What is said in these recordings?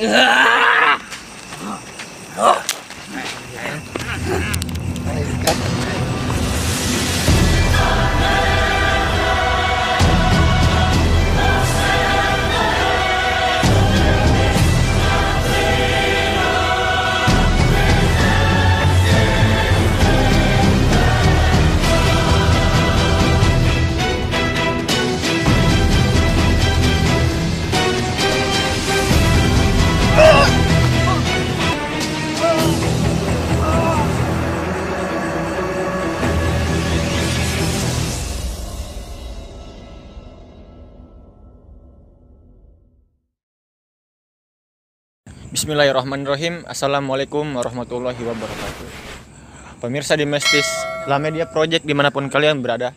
うわ Bismillahirrahmanirrahim Assalamualaikum warahmatullahi wabarakatuh Pemirsa di Mestis La Media Project di mana pun kalian berada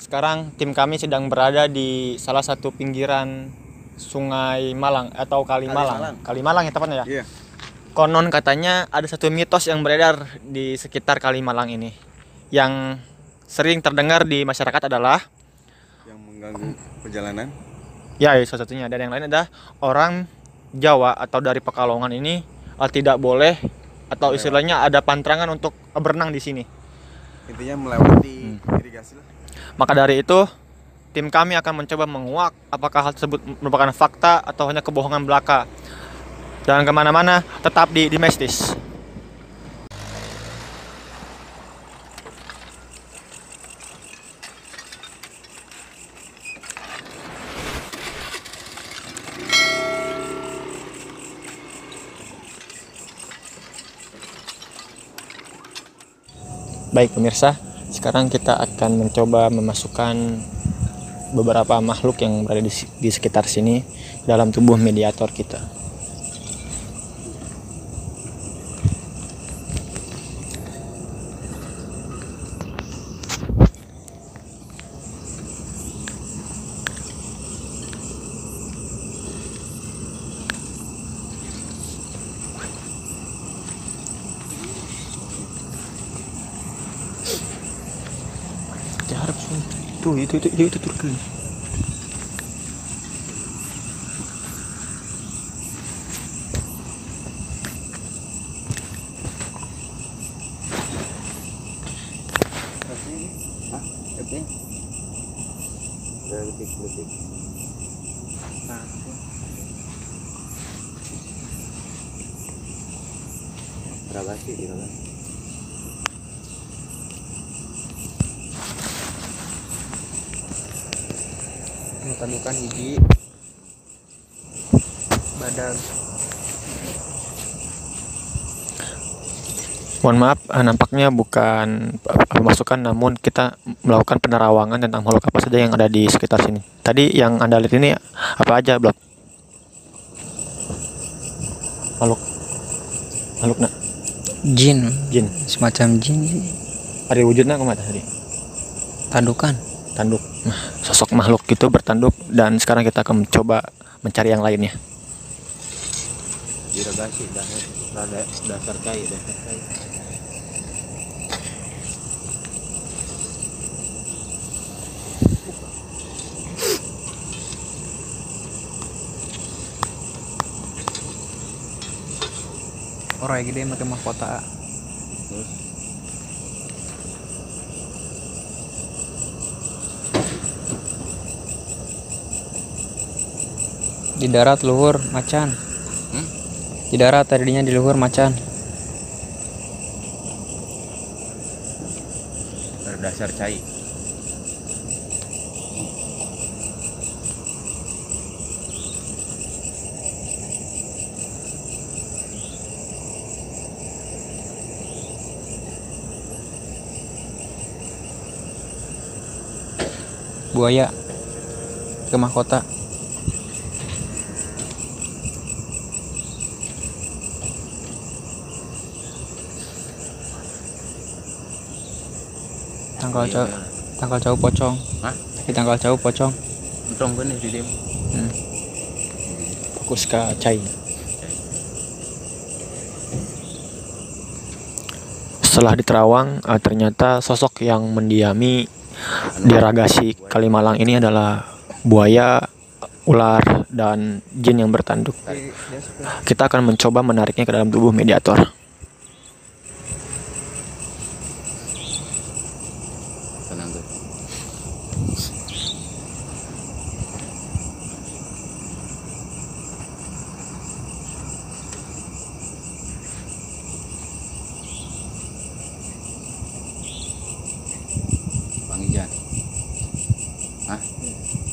Sekarang tim kami sedang berada di salah satu pinggiran Sungai Malang atau Kali Malang Kali Malang ya tepatnya ya? Iya. Konon katanya ada satu mitos yang beredar di sekitar Kali Malang ini Yang sering terdengar di masyarakat adalah Yang mengganggu perjalanan. Ya, salah satunya. Dan yang lain adalah orang Jawa atau dari Pekalongan ini eh, tidak boleh atau istilahnya ada pantrangan untuk berenang di sini. Intinya melewati irigasi lah. Maka dari itu, tim kami akan mencoba menguak apakah hal tersebut merupakan fakta atau hanya kebohongan belaka. Jangan ke mana-mana, tetap di Dimestis. Baik pemirsa, sekarang kita akan mencoba memasukkan beberapa makhluk yang berada di, sekitar sini dalam tubuh mediator kita. Jarap Tuh, itu itu itu, itu? Ya, letik, letik. Berapa sih, tandukan gigi badan Mohon maaf, eh, nampaknya bukan eh, masukan namun kita melakukan penerawangan tentang makhluk apa saja yang ada di sekitar sini. Tadi yang Anda lihat ini apa aja, Blok? Makhluk. Makhluk nak. jin Jin. semacam jin. Ada wujudnya ke mana tadi? tandukan Tanduk. Sosok makhluk itu bertanduk dan sekarang kita akan mencoba mencari yang lainnya. Dasar, orang gede pakai mahkota di darat luhur macan Hmm? di darat tadinya di luhur macan berdasar cair. buaya ke mahkota tanggal Iya. jauh tanggal jauh pocong Hah? di tanggal jauh pocong Untung kan di dia. hmm. Fokus ke Cai. Setelah di Terawang, eh, ternyata sosok yang mendiami di Ragasi Kalimalang ini adalah buaya, ular, dan jin yang bertanduk. Kita akan mencoba menariknya ke dalam tubuh mediator. tenang tuh panggil Jan Hah?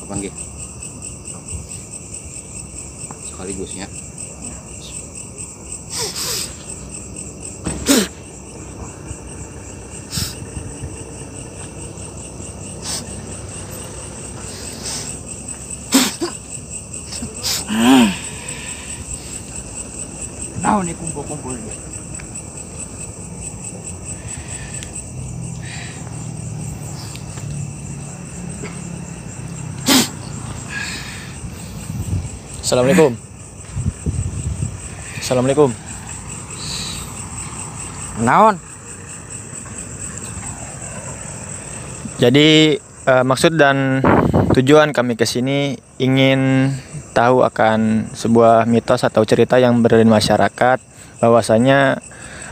Kepanggil sekaligus ya Nah, ini kumpul-kumpul. Assalamualaikum. Assalamualaikum. Naon? Jadi eh, maksud dan tujuan kami ke sini ingin tahu akan sebuah mitos atau cerita yang berada di masyarakat bahwasanya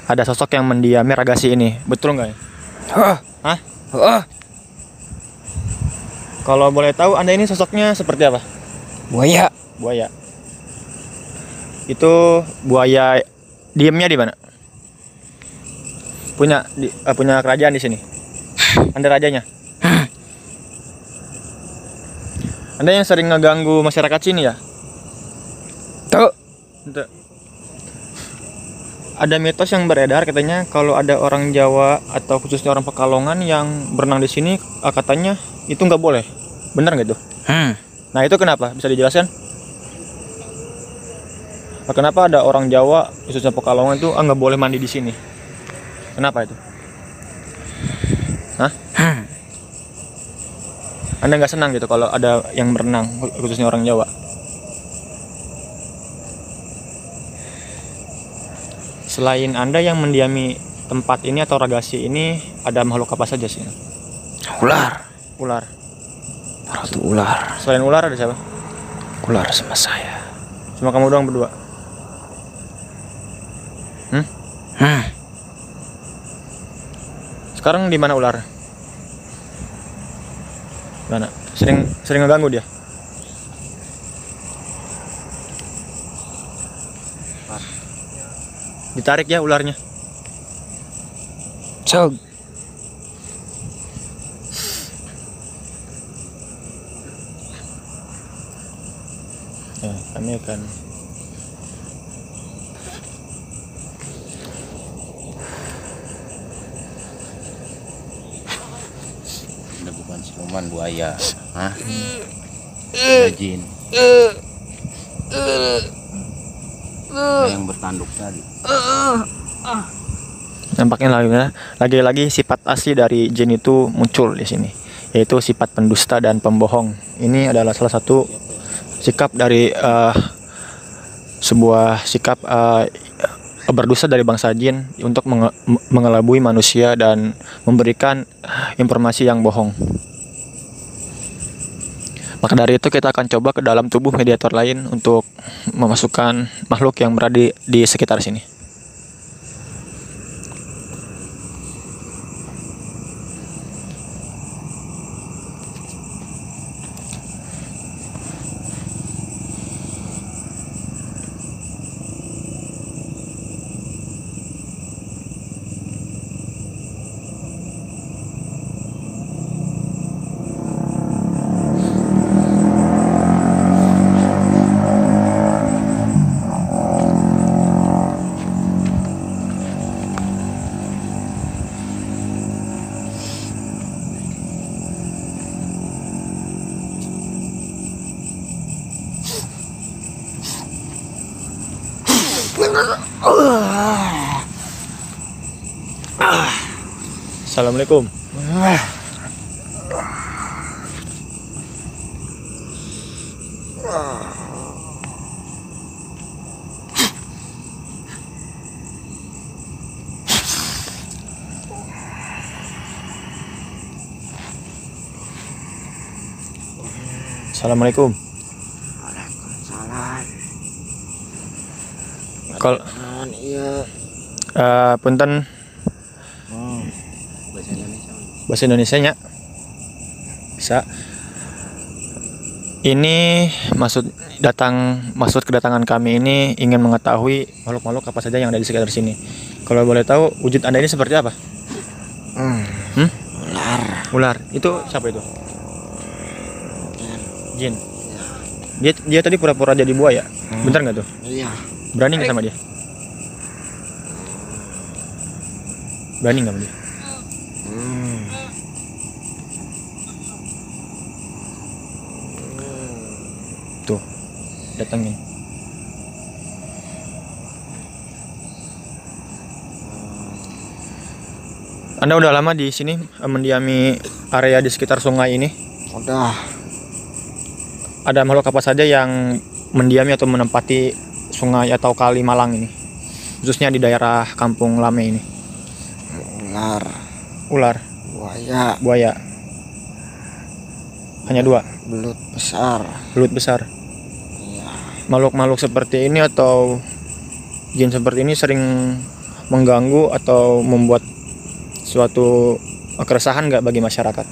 ada sosok yang mendiami ragasi ini. Betul nggak ya? Hah? Hah? Hah? Kalau boleh tahu Anda ini sosoknya seperti apa? Buaya. Buaya. Itu buaya diemnya di mana? Punya di, eh, punya kerajaan di sini. Anda rajanya. Anda yang sering ngeganggu masyarakat sini ya? Tuh. Ada mitos yang beredar katanya kalau ada orang Jawa atau khususnya orang Pekalongan yang berenang di sini eh, katanya itu nggak boleh. Benar nggak itu? Hmm. Nah itu kenapa? Bisa dijelaskan? Nah, Kenapa ada orang Jawa khususnya Pekalongan itu ah, nggak boleh mandi di sini? Kenapa itu? Hah? Anda nggak senang gitu kalau ada yang berenang khususnya orang Jawa? Selain Anda yang mendiami tempat ini atau ragasi ini ada makhluk apa saja sih? Ular. Ular. Ratu ular. Selain ular ada siapa? Ular sama saya. Cuma kamu doang berdua. Hmm? Sekarang di mana ular? Mana? Sering sering ngeganggu dia. Ditarik ya ularnya. Cog. Ya, kami akan Anda bukan siluman buaya. Hah? Ada jin. Ada yang bertanduk tadi. Nampaknya lagi lagi-lagi sifat asli dari jin itu muncul di sini yaitu sifat pendusta dan pembohong. Ini adalah salah satu sikap dari eh, sebuah sikap eh, berdusta dari bangsa jin untuk menge- mengelabui manusia dan memberikan informasi yang bohong. Maka dari itu kita akan coba ke dalam tubuh mediator lain untuk memasukkan makhluk yang berada di, di sekitar sini Assalamualaikum. Assalamualaikum. Waalaikumsalam. Kalau iya. Uh, punten bahasa Indonesia nya bisa. Ini maksud datang maksud kedatangan kami ini ingin mengetahui makhluk-makhluk apa saja yang ada di sekitar sini. Kalau boleh tahu wujud anda ini seperti apa? Hmm. Hmm? Ular. ular. Itu siapa itu? Jin. Dia dia tadi pura-pura jadi buaya. Bentar nggak tuh? Iya. berani nggak sama dia? Berani nggak sama dia Hmm. tuh datangin Anda udah lama di sini eh, mendiami area di sekitar sungai ini. Udah. Ada makhluk apa saja yang mendiami atau menempati sungai atau kali Malang ini? Khususnya di daerah Kampung Lame ini. Ular. Ular, Buaya. buaya. Hanya dua, Belut besar. belut besar. Makhluk-makhluk seperti ini atau jin seperti ini sering mengganggu atau membuat suatu keresahan nggak bagi masyarakat?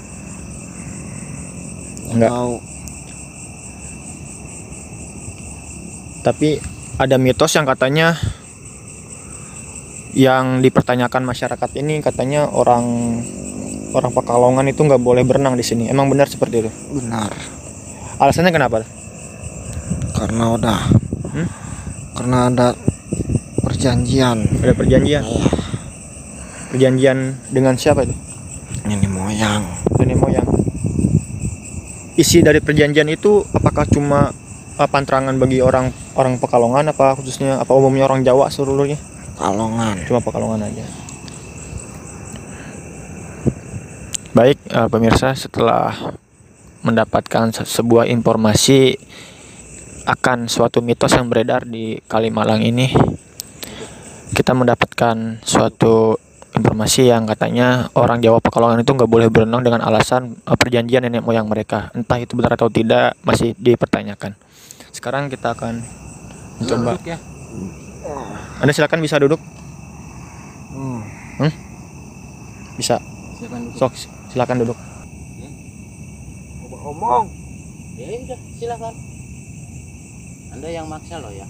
Enggak. Tahu. Tapi ada mitos yang katanya yang dipertanyakan masyarakat ini katanya orang orang Pekalongan itu nggak boleh berenang di sini. Emang benar seperti itu? Benar. Alasannya kenapa? Karena udah. Hmm? Karena ada perjanjian. Ada perjanjian. Iya. Perjanjian dengan siapa itu? Ini moyang. Nenek moyang. Isi dari perjanjian itu apakah cuma uh, panterangan bagi orang orang Pekalongan apa khususnya apa umumnya orang Jawa seluruhnya? Kalongan. Cuma Pekalongan aja. Baik, eh, pemirsa, setelah mendapatkan se- sebuah informasi akan suatu mitos yang beredar di Kalimalang ini, kita mendapatkan suatu informasi yang katanya orang Jawa Pekalongan itu nggak boleh berenang dengan alasan eh, perjanjian nenek moyang mereka. Entah itu benar atau tidak masih dipertanyakan. Sekarang kita akan mencoba. Ya Anda silakan bisa duduk. Hmm. Bisa. silakan duduk Sok, silakan duduk. Omong. ya udah silakan anda yang maksa loh ya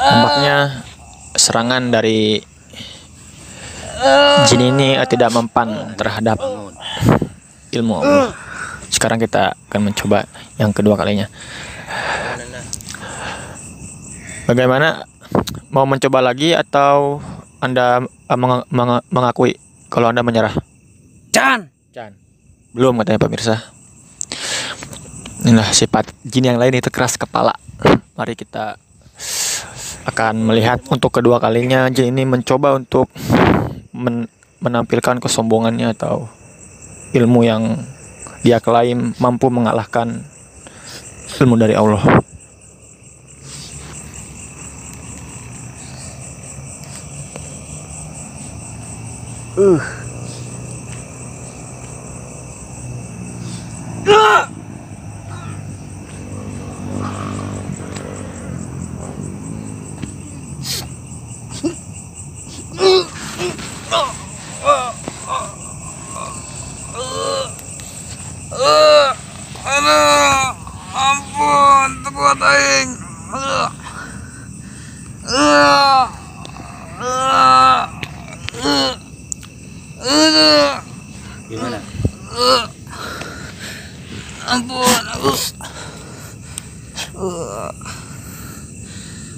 Nampaknya serangan dari jin ini tidak mempan terhadap ilmu Allah. Sekarang kita akan mencoba yang kedua kalinya. Bagaimana? Mau mencoba lagi atau Anda menga- menga- mengakui kalau Anda menyerah? Jan. Jan. Belum katanya pemirsa. Inilah sifat jin yang lain itu keras kepala. Mari kita akan melihat untuk kedua kalinya jin ini mencoba untuk men- menampilkan kesombongannya atau ilmu yang dia klaim mampu mengalahkan ilmu dari Allah. Ampun, tekuat aing. ampun aku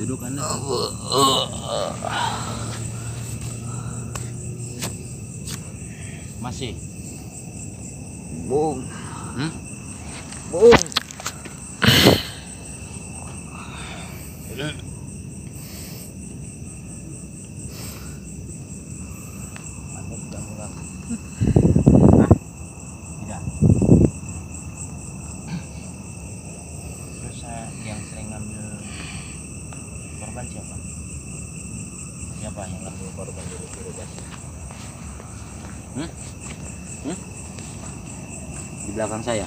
Duduk anda. Masih. Bung Hmm? bung Anda sudah mulai. Hah? Tidak. Terus saya yang sering ngambil korban siapa? Siapa yang ngambil korban dari birokrasi? Hmm? Hmm? Di belakang saya.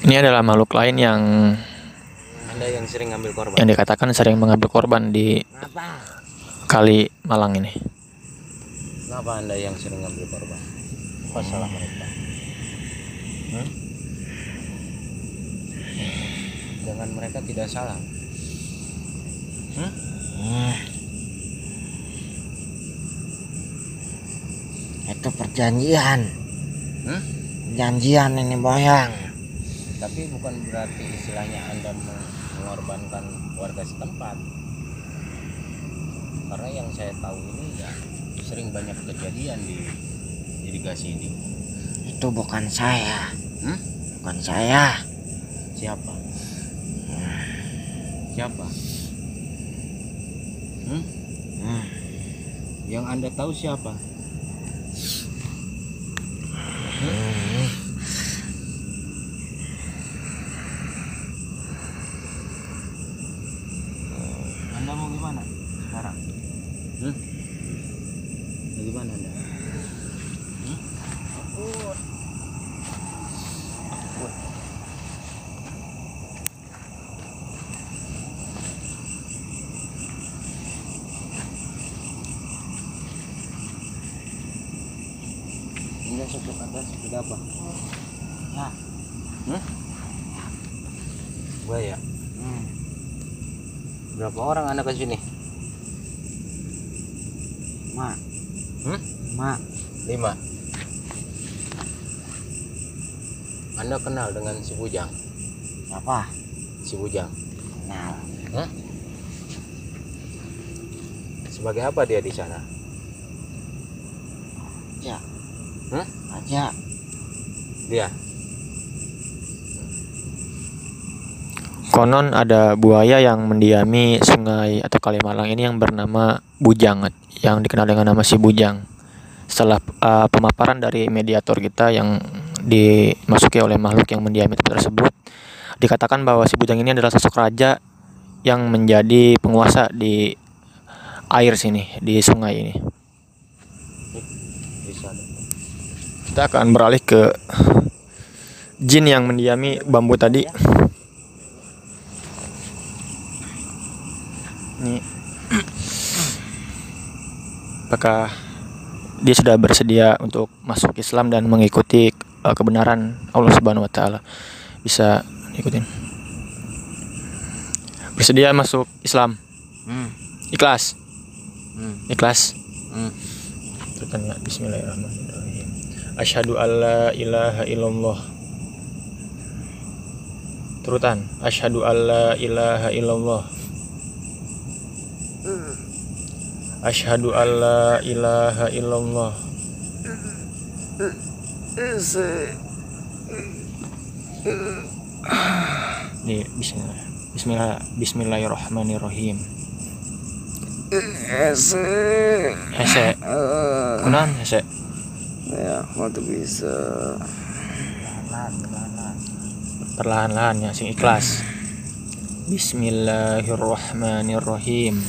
Ini adalah makhluk lain yang Anda yang sering ngambil korban. yang dikatakan sering mengambil korban di Kenapa? kali Malang ini. Kenapa Anda yang sering ngambil korban? Apa salah mereka? Hmm? Dengan mereka tidak salah. Hmm? itu perjanjian Hmm? perjanjian ini moyang Tapi bukan berarti istilahnya Anda meng- mengorbankan warga setempat. Karena yang saya tahu ini ya sering banyak kejadian di irigasi ini. itu bukan saya Hmm? bukan saya Siapa? Siapa? Hmm? Hmm. Yang Anda tahu siapa? Anda mau gimana sekarang? Hmm? Bagaimana Anda? Hmm? Ini sosok Anda seperti apa? Nah. Hmm? Buaya. Hmm. Berapa orang Anda ke sini? mak Hmm? mak Lima. Anda kenal dengan si Bujang? apa Si Bujang. kenal Hah? Sebagai apa dia di sana? aja Hah? aja Dia. Konon ada buaya yang mendiami sungai atau kali Malang ini yang bernama Bujang yang dikenal dengan nama si Bujang. Setelah uh, pemaparan dari mediator kita yang dimasuki oleh makhluk yang mendiami tersebut, dikatakan bahwa si Bujang ini adalah sosok raja yang menjadi penguasa di air sini, di sungai ini. Bisa. Kita akan beralih ke jin yang mendiami bambu tadi. Ini apakah dia sudah bersedia untuk masuk Islam dan mengikuti uh, kebenaran Allah Subhanahu wa taala? Bisa ikutin. Bersedia masuk Islam. Hmm. Ikhlas. Hmm. Ikhlas. Hmm. Tutupan ya. Bismillahirrahmanirrahim. Asyhadu alla ilaha illallah. Turutan. Asyhadu alla ilaha illallah. Asyhadu alla ilaha illallah. Nih, bismillah. Bismillah, bismillahirrahmanirrahim. Ese Hese. Kunaon hese? Ya waktu bisa. Perlahan-lahan ya sing ikhlas. Bismillahirrahmanirrahim.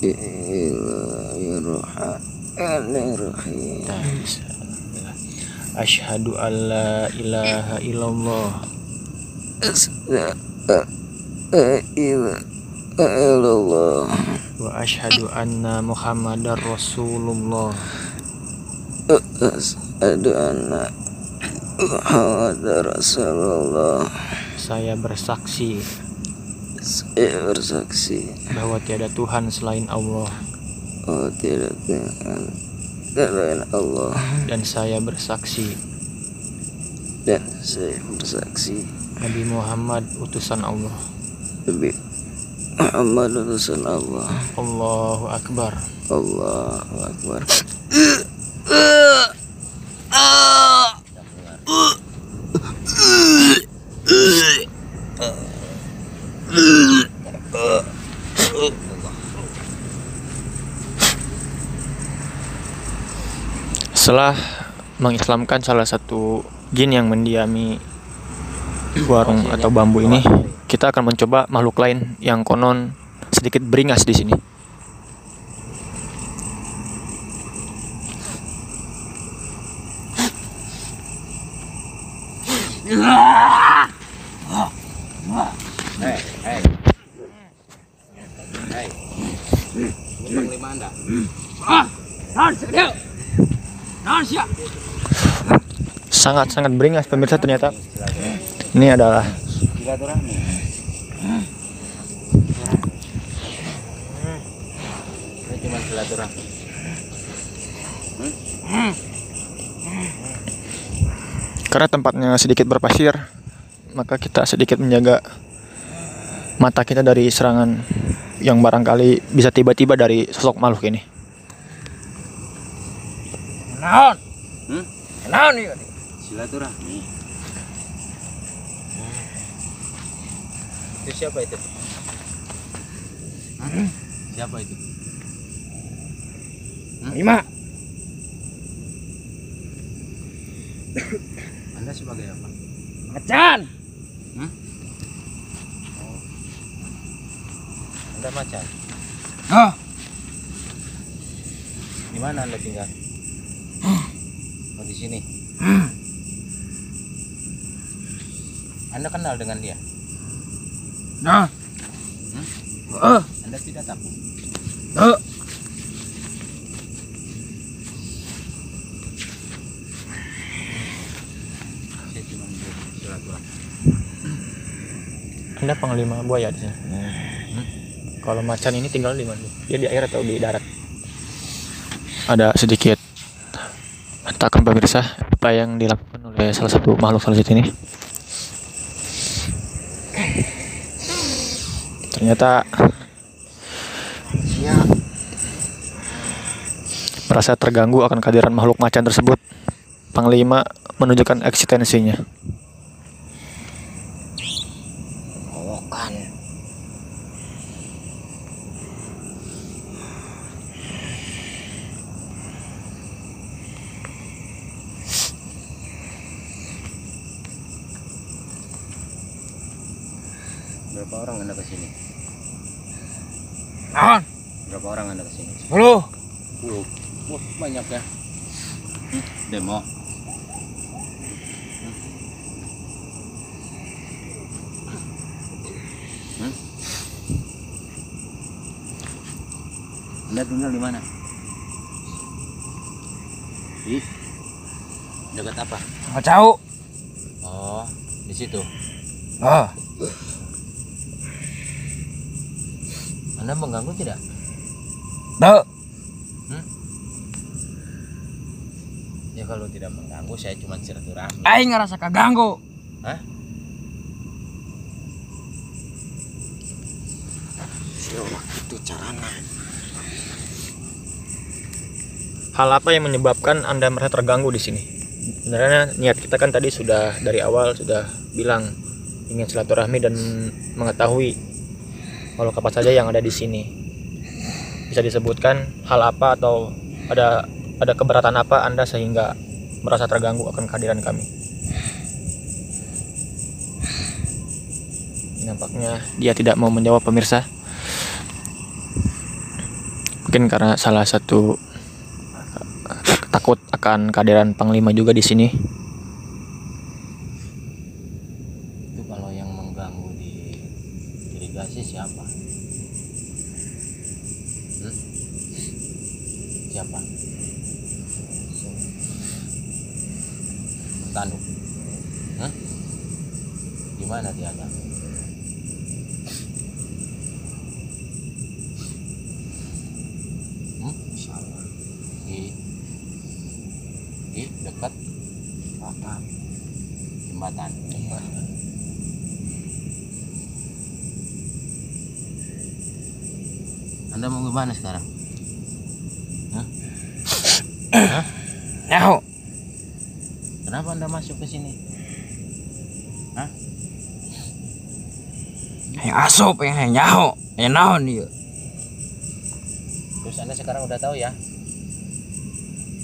Bismillahirrahmanirrahim. Asyhadu an la ilaha illallah. Allah wa asyhadu anna muhammadar rasulullah Asyhadu anna Muhammad Rasulullah Saya bersaksi. Saya bersaksi. Bahwa tiada Tuhan selain Allah. Oh tidak Tuhan Selain Allah. Dan saya bersaksi. Dan saya bersaksi. Nabi Muhammad utusan Allah. Nabi Muhammad utusan Allah. Allahu Akbar. Allahu Akbar Setelah mengislamkan salah satu jin yang mendiami warung atau bambu ini, kita akan mencoba makhluk lain yang konon sedikit beringas di sini. Bintang lima anda. Sangat-sangat beringas pemirsa ternyata. Ini adalah karena tempatnya sedikit berpasir, maka kita sedikit menjaga mata kita dari serangan yang barangkali bisa tiba-tiba dari sosok makhluk ini. Hmm? Silaturahmi. Itu siapa itu? Siapa itu? Lima Anda sebagai apa? Macan Hmm? Oh. Anda macan. Ah. Di mana Anda tinggal? Oh di sini. Anda kenal dengan dia? Nah Hmm? Anda tidak takut? Saya cuma. Anda panglima buaya di sini. Kalau macan ini tinggal di mana? Dia di air atau di darat? Ada sedikit takkan pemirsa apa yang dilakukan oleh salah satu makhluk satu ini. Ternyata merasa terganggu akan kehadiran makhluk macan tersebut. Panglima menunjukkan eksistensinya. Berapa orang Anda ke sini? Naon Berapa orang Anda ke sini? Sepuluh Sepuluh. Wah, banyak ya. Hmm, demo. Hmm? Anda tinggal di mana? Di dekat apa? Nggak tahu Oh, di situ. Oh Anda mengganggu tidak? Tuh Ya kalau tidak mengganggu, saya cuma silaturahmi. Aing ngerasa kaganggu Hah? Siapa itu carana Hal apa yang menyebabkan Anda merasa terganggu di sini? Sebenarnya niat kita kan tadi sudah dari awal sudah bilang ingin silaturahmi dan mengetahui makhluk apa saja yang ada di sini. Bisa disebutkan hal apa atau ada ada keberatan apa Anda sehingga merasa terganggu akan kehadiran kami? Nampaknya dia tidak mau menjawab pemirsa. Mungkin karena salah satu takut akan kehadiran panglima juga di sini. Dekat Selatan. jembatan. Anda mau ke mana sekarang? Nyaho. Kenapa Anda masuk ke sini? Yang asup yang nyaho. Yang naon dia. Terus Anda sekarang udah tahu ya?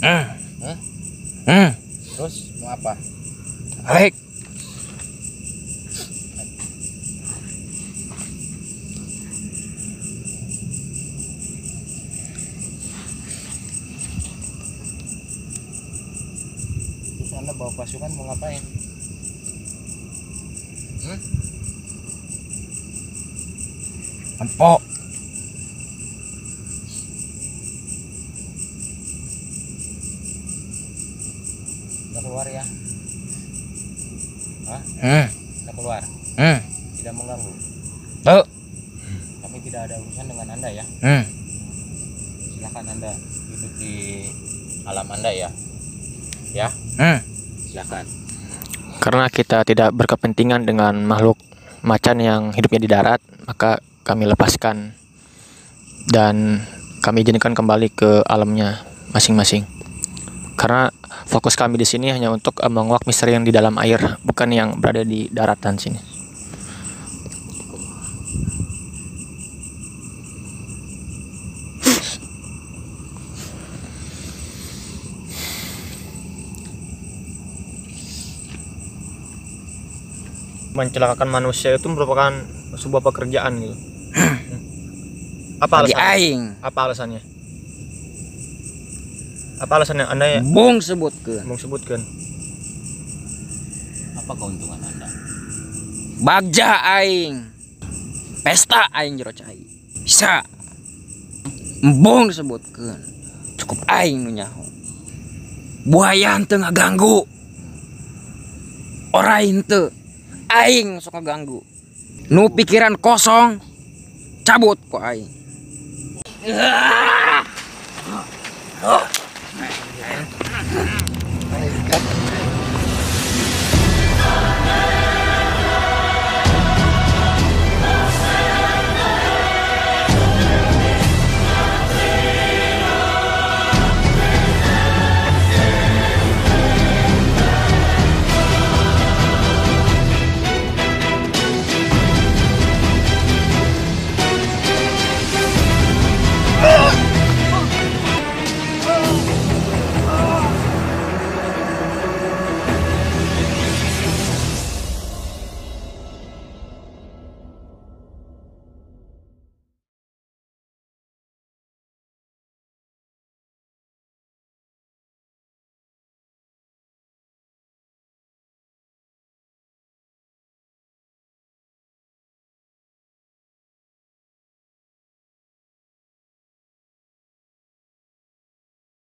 Hmm. Hmm. Terus mau apa? Terus Anda bawa pasukan mau ngapain? Empok. Di alam Anda ya? Ya? Hmm. Silahkan. Karena kita tidak berkepentingan dengan makhluk macan yang hidupnya di darat, maka kami lepaskan dan kami izinkan kembali ke alamnya masing-masing. Karena fokus kami di sini hanya untuk menguak misteri yang di dalam air, bukan yang berada di daratan sini. Mencelakakan manusia itu merupakan sebuah pekerjaan gitu. Apa Bagi alasannya? aing. Apa alasannya? Apa alasannya Anda ya Bung sebutkeun. mau sebutkan? Apa keuntungan Anda? Bagja aing. Pesta aing jero cai. Bisa. Embung disebutkeun. Cukup aing nu nyaho. Buaya henteu ngaganggu. Ora henteu. Aing sok ganggu. Nu pikiran kosong cabut ku aing.